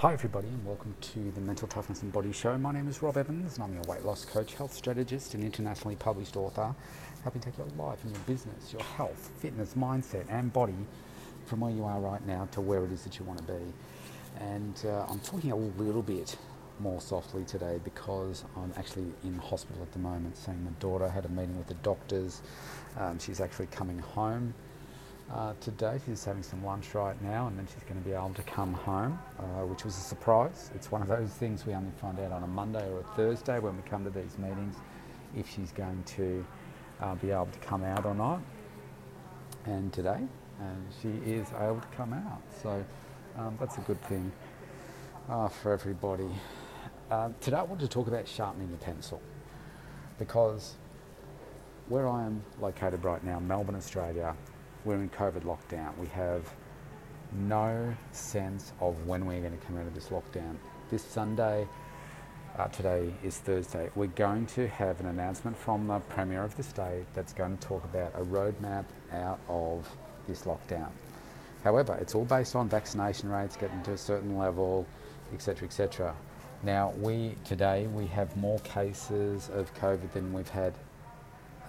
Hi, everybody, and welcome to the Mental Toughness and Body Show. My name is Rob Evans, and I'm your weight loss coach, health strategist, and internationally published author, helping take your life and your business, your health, fitness, mindset, and body from where you are right now to where it is that you want to be. And uh, I'm talking a little bit more softly today because I'm actually in hospital at the moment, seeing my daughter. had a meeting with the doctors. Um, she's actually coming home uh, today. She's having some lunch right now, and then she's going to be able to come home, uh, which was a surprise. It's one of those things we only find out on a Monday or a Thursday when we come to these meetings if she's going to uh, be able to come out or not. And today, she is able to come out, so um, that's a good thing uh, for everybody. Uh, today, I want to talk about sharpening the pencil because where I am located right now, Melbourne, Australia, we're in COVID lockdown. We have no sense of when we're going to come out of this lockdown. This Sunday, uh, today is Thursday, we're going to have an announcement from the Premier of the state that's going to talk about a roadmap out of this lockdown. However, it's all based on vaccination rates getting to a certain level, etc., etc. Now, we today we have more cases of COVID than we've had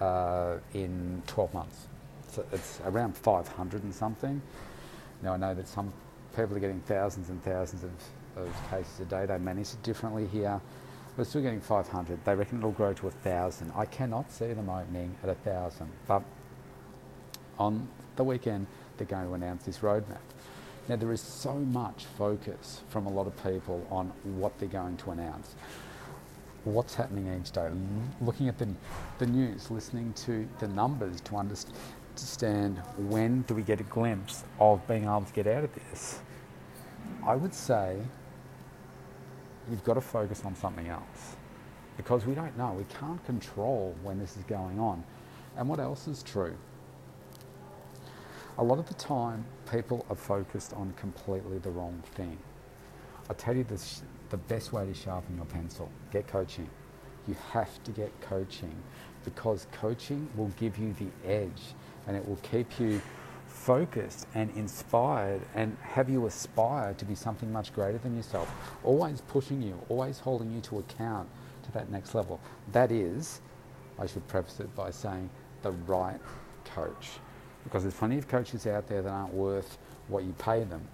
uh, in 12 months it's around 500 and something. Now I know that some people are getting thousands and thousands of, of cases a day. They manage it differently here. We're still getting 500. They reckon it'll grow to a thousand. I cannot see them opening at a thousand, but on the weekend they're going to announce this roadmap. Now there is so much focus from a lot of people on what they're going to announce what's happening each day, looking at the, the news, listening to the numbers to understand, understand when do we get a glimpse of being able to get out of this. I would say you've got to focus on something else because we don't know. We can't control when this is going on. And what else is true? A lot of the time, people are focused on completely the wrong thing. I tell you this, the best way to sharpen your pencil, get coaching. You have to get coaching because coaching will give you the edge and it will keep you focused and inspired and have you aspire to be something much greater than yourself. Always pushing you, always holding you to account to that next level. That is, I should preface it by saying, the right coach. Because there's plenty of coaches out there that aren't worth what you pay them.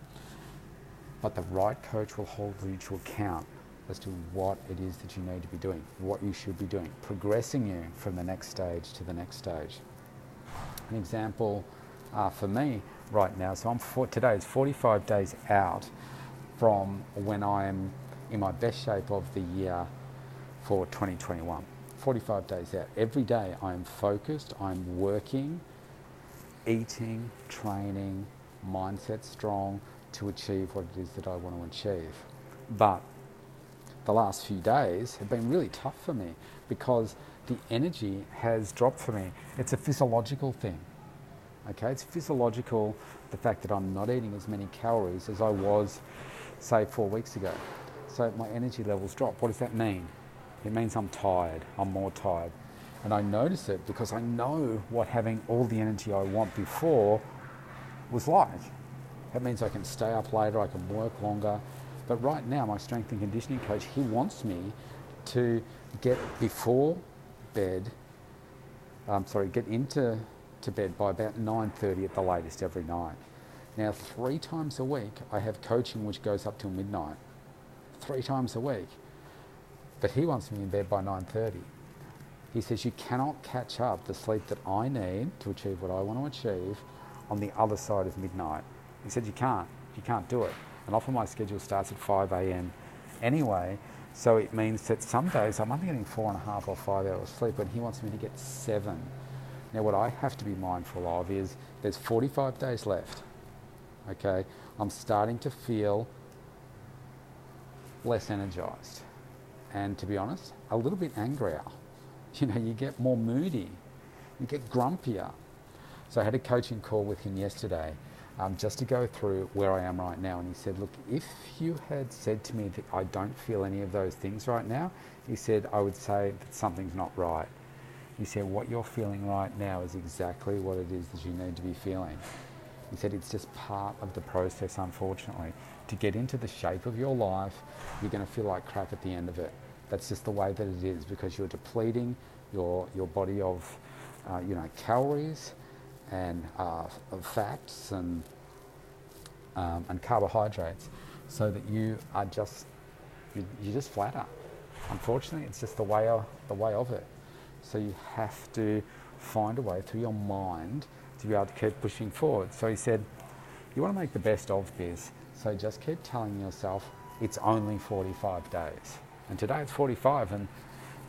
But the right coach will hold you to account as to what it is that you need to be doing, what you should be doing, progressing you from the next stage to the next stage an example uh, for me right now. So I'm for, today is 45 days out from when I am in my best shape of the year for 2021. 45 days out. Every day I am focused, I'm working, eating, training, mindset strong to achieve what it is that I want to achieve. But the last few days have been really tough for me because the energy has dropped for me. It's a physiological thing. Okay, it's physiological the fact that I'm not eating as many calories as I was, say, four weeks ago. So my energy levels drop. What does that mean? It means I'm tired, I'm more tired. And I notice it because I know what having all the energy I want before was like. That means I can stay up later, I can work longer. But right now, my strength and conditioning coach, he wants me to get before bed, um, sorry, get into to bed by about 9.30 at the latest every night. Now, three times a week, I have coaching which goes up till midnight. Three times a week. But he wants me in bed by 9.30. He says, you cannot catch up the sleep that I need to achieve what I want to achieve on the other side of midnight. He said, you can't. You can't do it. And often my schedule starts at 5 a.m. anyway, so it means that some days I'm only getting four and a half or five hours sleep, and he wants me to get seven. Now, what I have to be mindful of is there's 45 days left. Okay, I'm starting to feel less energized, and to be honest, a little bit angrier. You know, you get more moody, you get grumpier. So I had a coaching call with him yesterday um, just to go through where I am right now. And he said, Look, if you had said to me that I don't feel any of those things right now, he said, I would say that something's not right. He said, What you're feeling right now is exactly what it is that you need to be feeling. He said, It's just part of the process, unfortunately. to get into the shape of your life, you're going to feel like crap at the end of it. That's just the way that it is because you're depleting your, your body of, uh, you know, calories and uh, fats and, um, and carbohydrates so that you are just, you, you just flatter. Unfortunately, it's just the way of, the way of it. So you have to find a way through your mind to be able to keep pushing forward. So he said, you want to make the best of this. So just keep telling yourself it's only 45 days. And today it's 45 and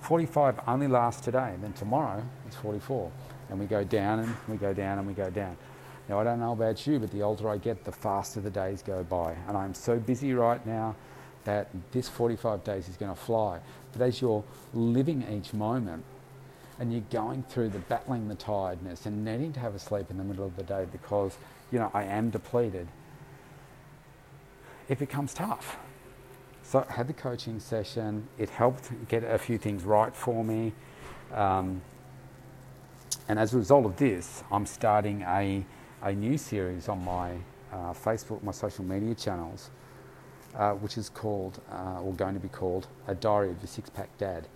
45 only lasts today. And then tomorrow it's 44. And we go down and we go down and we go down. Now I don't know about you, but the older I get, the faster the days go by. And I'm so busy right now that this 45 days is going to fly. But as you're living each moment, and you're going through the battling the tiredness and needing to have a sleep in the middle of the day because you know I am depleted, it becomes tough. So I had the coaching session. It helped get a few things right for me. Um, and as a result of this, I'm starting a, a new series on my uh, Facebook, my social media channels, uh, which is called, uh, or going to be called, A Diary of the Six Pack Dad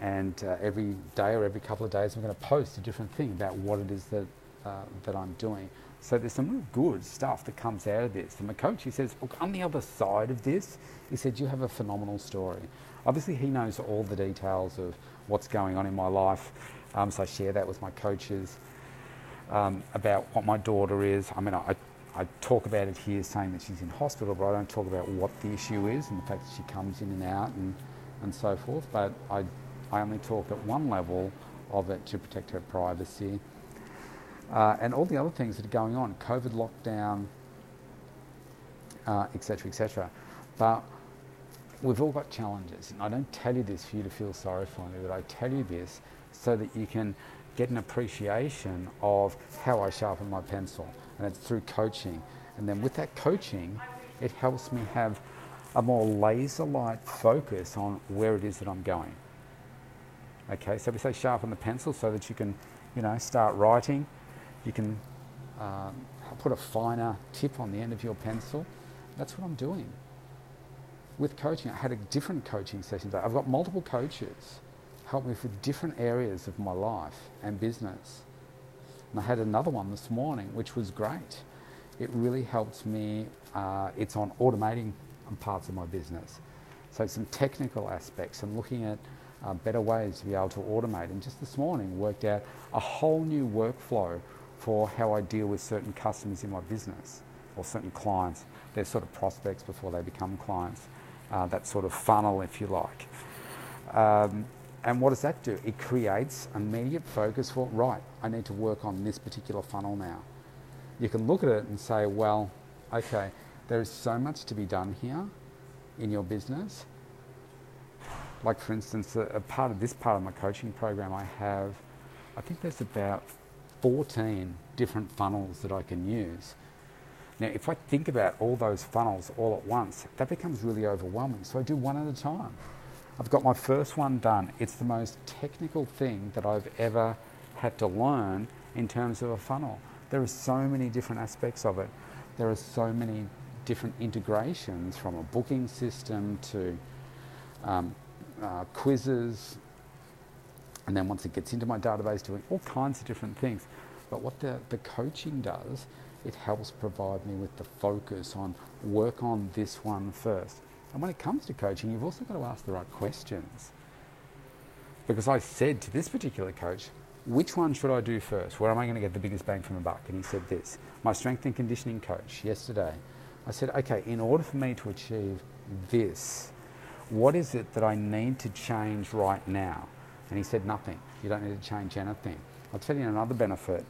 and uh, every day or every couple of days I'm going to post a different thing about what it is that, uh, that I'm doing. So there's some real good stuff that comes out of this. And my coach, he says, look, on the other side of this, he said, you have a phenomenal story. Obviously, he knows all the details of what's going on in my life. Um, so I share that with my coaches um, about what my daughter is. I mean, I, I talk about it here saying that she's in hospital, but I don't talk about what the issue is and the fact that she comes in and out and, and so forth. But I I only talk at one level of it to protect her privacy. Uh, and all the other things that are going on, COVID lockdown, etc., uh, etc. Et but we've all got challenges. And I don't tell you this for you to feel sorry for me, but I tell you this so that you can get an appreciation of how I sharpen my pencil. And it's through coaching. And then with that coaching, it helps me have a more laser light focus on where it is that I'm going. Okay, so we say sharpen the pencil so that you can, you know, start writing. You can um, put a finer tip on the end of your pencil. That's what I'm doing. With coaching, I had a different coaching session. I've got multiple coaches help me with different areas of my life and business. And I had another one this morning, which was great. It really helps me. Uh, it's on automating parts of my business. So some technical aspects and looking at uh, better ways to be able to automate. And just this morning, worked out a whole new workflow for how I deal with certain customers in my business or certain clients. They're sort of prospects before they become clients. Uh, that sort of funnel, if you like. Um, and what does that do? It creates immediate focus for, right, I need to work on this particular funnel now. You can look at it and say, well, okay, there is so much to be done here in your business like for instance, a, a, part of this part of my coaching program, I have, I think there's about 14 different funnels that I can use. Now, if I think about all those funnels all at once, that becomes really overwhelming. So I do one at a time. I've got my first one done. It's the most technical thing that I've ever had to learn in terms of a funnel. There are so many different aspects of it. There are so many different integrations from a booking system to um, uh, quizzes, and then once it gets into my database, doing all kinds of different things. But what the, the coaching does, it helps provide me with the focus on work on this one first. And when it comes to coaching, you've also got to ask the right questions. Because I said to this particular coach, which one should I do first? Where am I going to get the biggest bang for my buck? And he said this, my strength and conditioning coach yesterday. I said, okay, in order for me to achieve this, what is it that I need to change right now? And he said, Nothing. You don't need to change anything. I'll tell you another benefit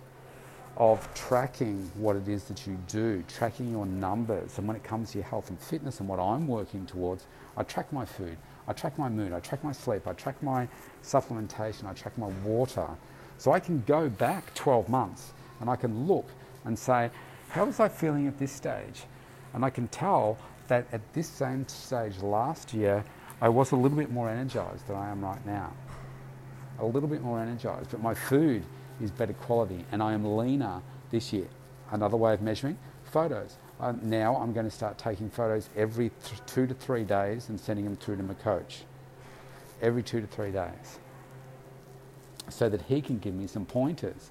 of tracking what it is that you do, tracking your numbers. And when it comes to your health and fitness and what I'm working towards, I track my food, I track my mood, I track my sleep, I track my supplementation, I track my water. So I can go back 12 months and I can look and say, how was I feeling at this stage? And I can tell that at this same stage last year, I was a little bit more energized than I am right now. A little bit more energized, but my food is better quality and I am leaner this year. Another way of measuring photos. Uh, now I'm going to start taking photos every two to three days and sending them through to my coach. Every two to three days. So that he can give me some pointers.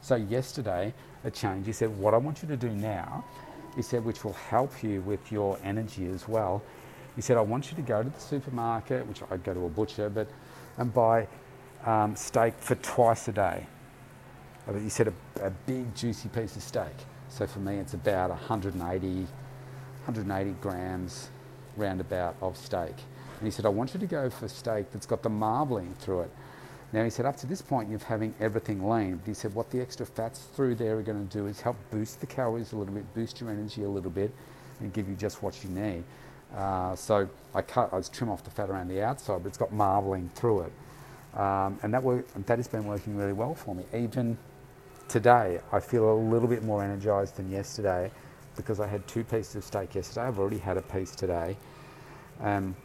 So yesterday, a change, he said, what I want you to do now, he said, which will help you with your energy as well. He said, I want you to go to the supermarket, which I'd go to a butcher, but and buy um, steak for twice a day. He said a, a big juicy piece of steak. So for me, it's about 180, 180 grams roundabout of steak. And he said, I want you to go for steak that's got the marbling through it. Now he said, up to this point, you're having everything lean. But he said, what the extra fats through there are going to do is help boost the calories a little bit, boost your energy a little bit, and give you just what you need. Uh, so I cut, I trim off the fat around the outside, but it's got marbling through it. Um, and that, work, that has been working really well for me. Even today, I feel a little bit more energized than yesterday because I had two pieces of steak yesterday. I've already had a piece today. Um,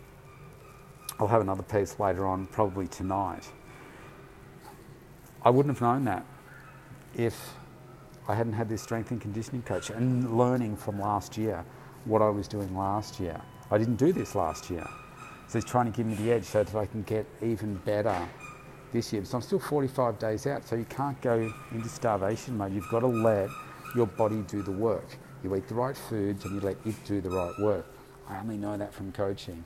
I'll have another piece later on, probably tonight. I wouldn't have known that if I hadn't had this strength and conditioning coach and learning from last year what I was doing last year. I didn't do this last year. So he's trying to give me the edge so that I can get even better this year. So I'm still 45 days out, so you can't go into starvation mode. You've got to let your body do the work. You eat the right foods and you let it do the right work. I only know that from coaching.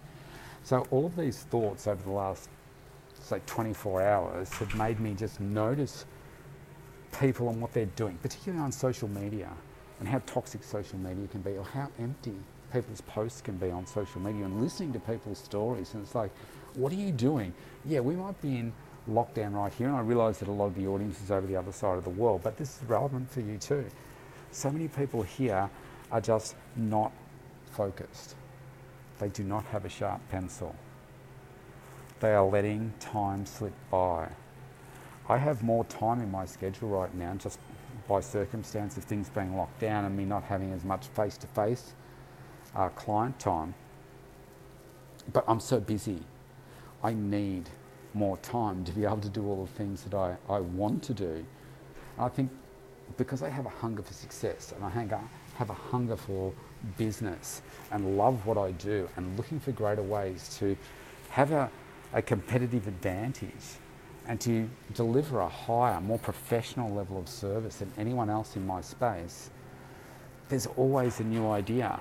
So all of these thoughts over the last, say, 24 hours have made me just notice people and what they're doing, particularly on social media, and how toxic social media can be, or how empty people's posts can be on social media, and listening to people's stories. And it's like, what are you doing? Yeah, we might be in lockdown right here, and I realise that a lot of the audience is over the other side of the world, but this is relevant for you too. So many people here are just not focused. They do not have a sharp pencil. They are letting time slip by. I have more time in my schedule right now, just by circumstance of things being locked down and me not having as much face to face client time. But I'm so busy. I need more time to be able to do all the things that I, I want to do. I think because I have a hunger for success and I have a hunger for business and love what I do and looking for greater ways to have a, a competitive advantage and to deliver a higher, more professional level of service than anyone else in my space, there's always a new idea.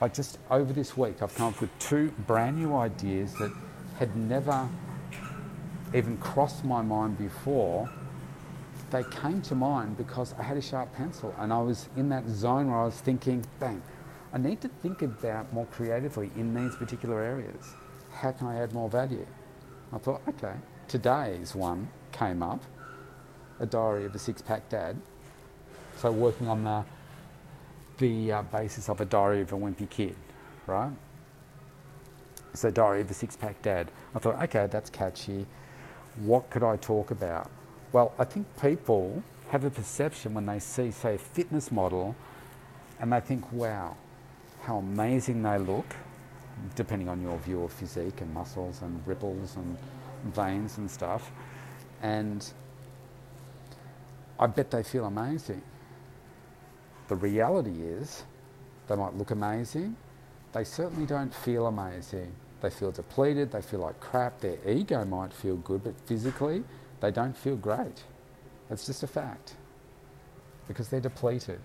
Like just over this week, I've come up with two brand new ideas that had never even crossed my mind before, they came to mind because I had a sharp pencil and I was in that zone where I was thinking, bang, I need to think about more creatively in these particular areas. How can I add more value? I thought, okay, today's one came up, a diary of a six-pack dad. So working on the the uh, basis of a diary of a wimpy kid, right? So diary of a six-pack dad. I thought, okay, that's catchy what could I talk about? Well, I think people have a perception when they see, say, a fitness model and they think, wow, how amazing they look, depending on your view of physique and muscles and ripples and veins and stuff. And I bet they feel amazing. The reality is, they might look amazing, they certainly don't feel amazing. They feel depleted, they feel like crap, their ego might feel good, but physically they don't feel great. That's just a fact because they're depleted.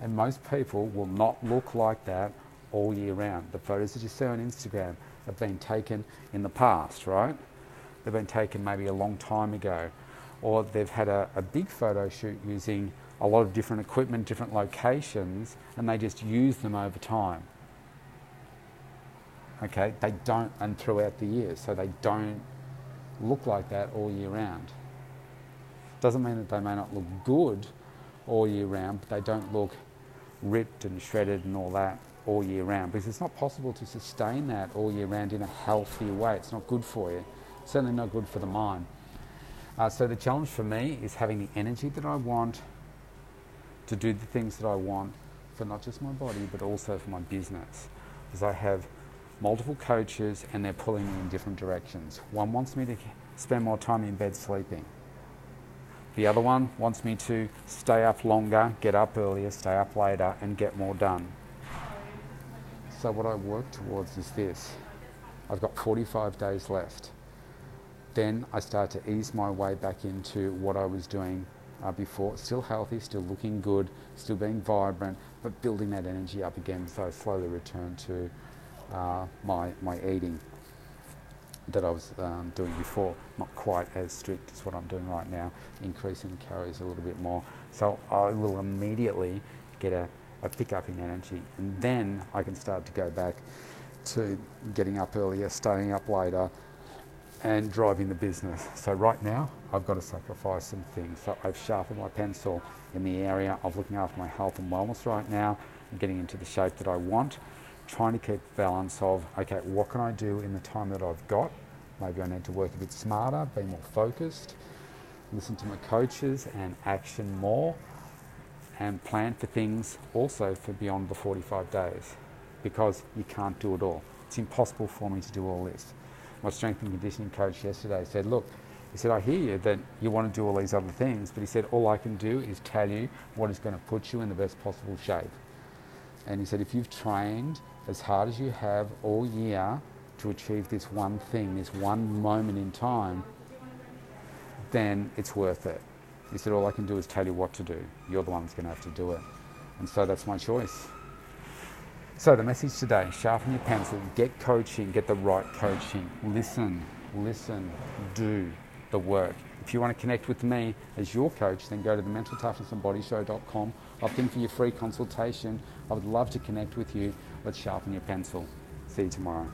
And most people will not look like that all year round. The photos that you see on Instagram have been taken in the past, right? They've been taken maybe a long time ago. Or they've had a, a big photo shoot using a lot of different equipment, different locations, and they just use them over time okay, they don't, and throughout the year, so they don't look like that all year round. Doesn't mean that they may not look good all year round, but they don't look ripped and shredded and all that all year round because it's not possible to sustain that all year round in a healthy way. It's not good for you, certainly not good for the mind. Uh, so the challenge for me is having the energy that I want to do the things that I want for not just my body but also for my business because I have multiple coaches and they're pulling me in different directions. One wants me to spend more time in bed sleeping. The other one wants me to stay up longer, get up earlier, stay up later, and get more done. So, what I work towards is this I've got 45 days left. Then I start to ease my way back into what I was doing uh, before. Still healthy, still looking good, still being vibrant, but building that energy up again. So I slowly return to uh, my, my eating that I was um, doing before. Not quite as strict as what I'm doing right now, increasing calories a little bit more. So I will immediately get a, a pick up in energy. And then I can start to go back to getting up earlier, staying up later, and driving the business. So right now, I've got to sacrifice some things. So I've sharpened my pencil in the area of looking after my health and wellness right now, and getting into the shape that I want, trying to keep balance of, okay, what can I do in the time that I've got? Maybe I need to work a bit smarter, be more focused, listen to my coaches and action more, and plan for things also for beyond the 45 days because you can't do it all. It's impossible for me to do all this my strength and conditioning coach yesterday said, look, he said, I hear you that you want to do all these other things, but he said, all I can do is tell you what is going to put you in the best possible shape. And he said, if you've trained as hard as you have all year to achieve this one thing, this one moment in time, then it's worth it. He said, all I can do is tell you what to do. You're the one that's going to have to do it. And so that's my choice. So, the message today sharpen your pencil, get coaching, get the right coaching. Listen, listen, do the work. If you want to connect with me as your coach, then go to the mentaltoughnessandbodyshow.com, opt in for your free consultation. I would love to connect with you. Let's sharpen your pencil. See you tomorrow.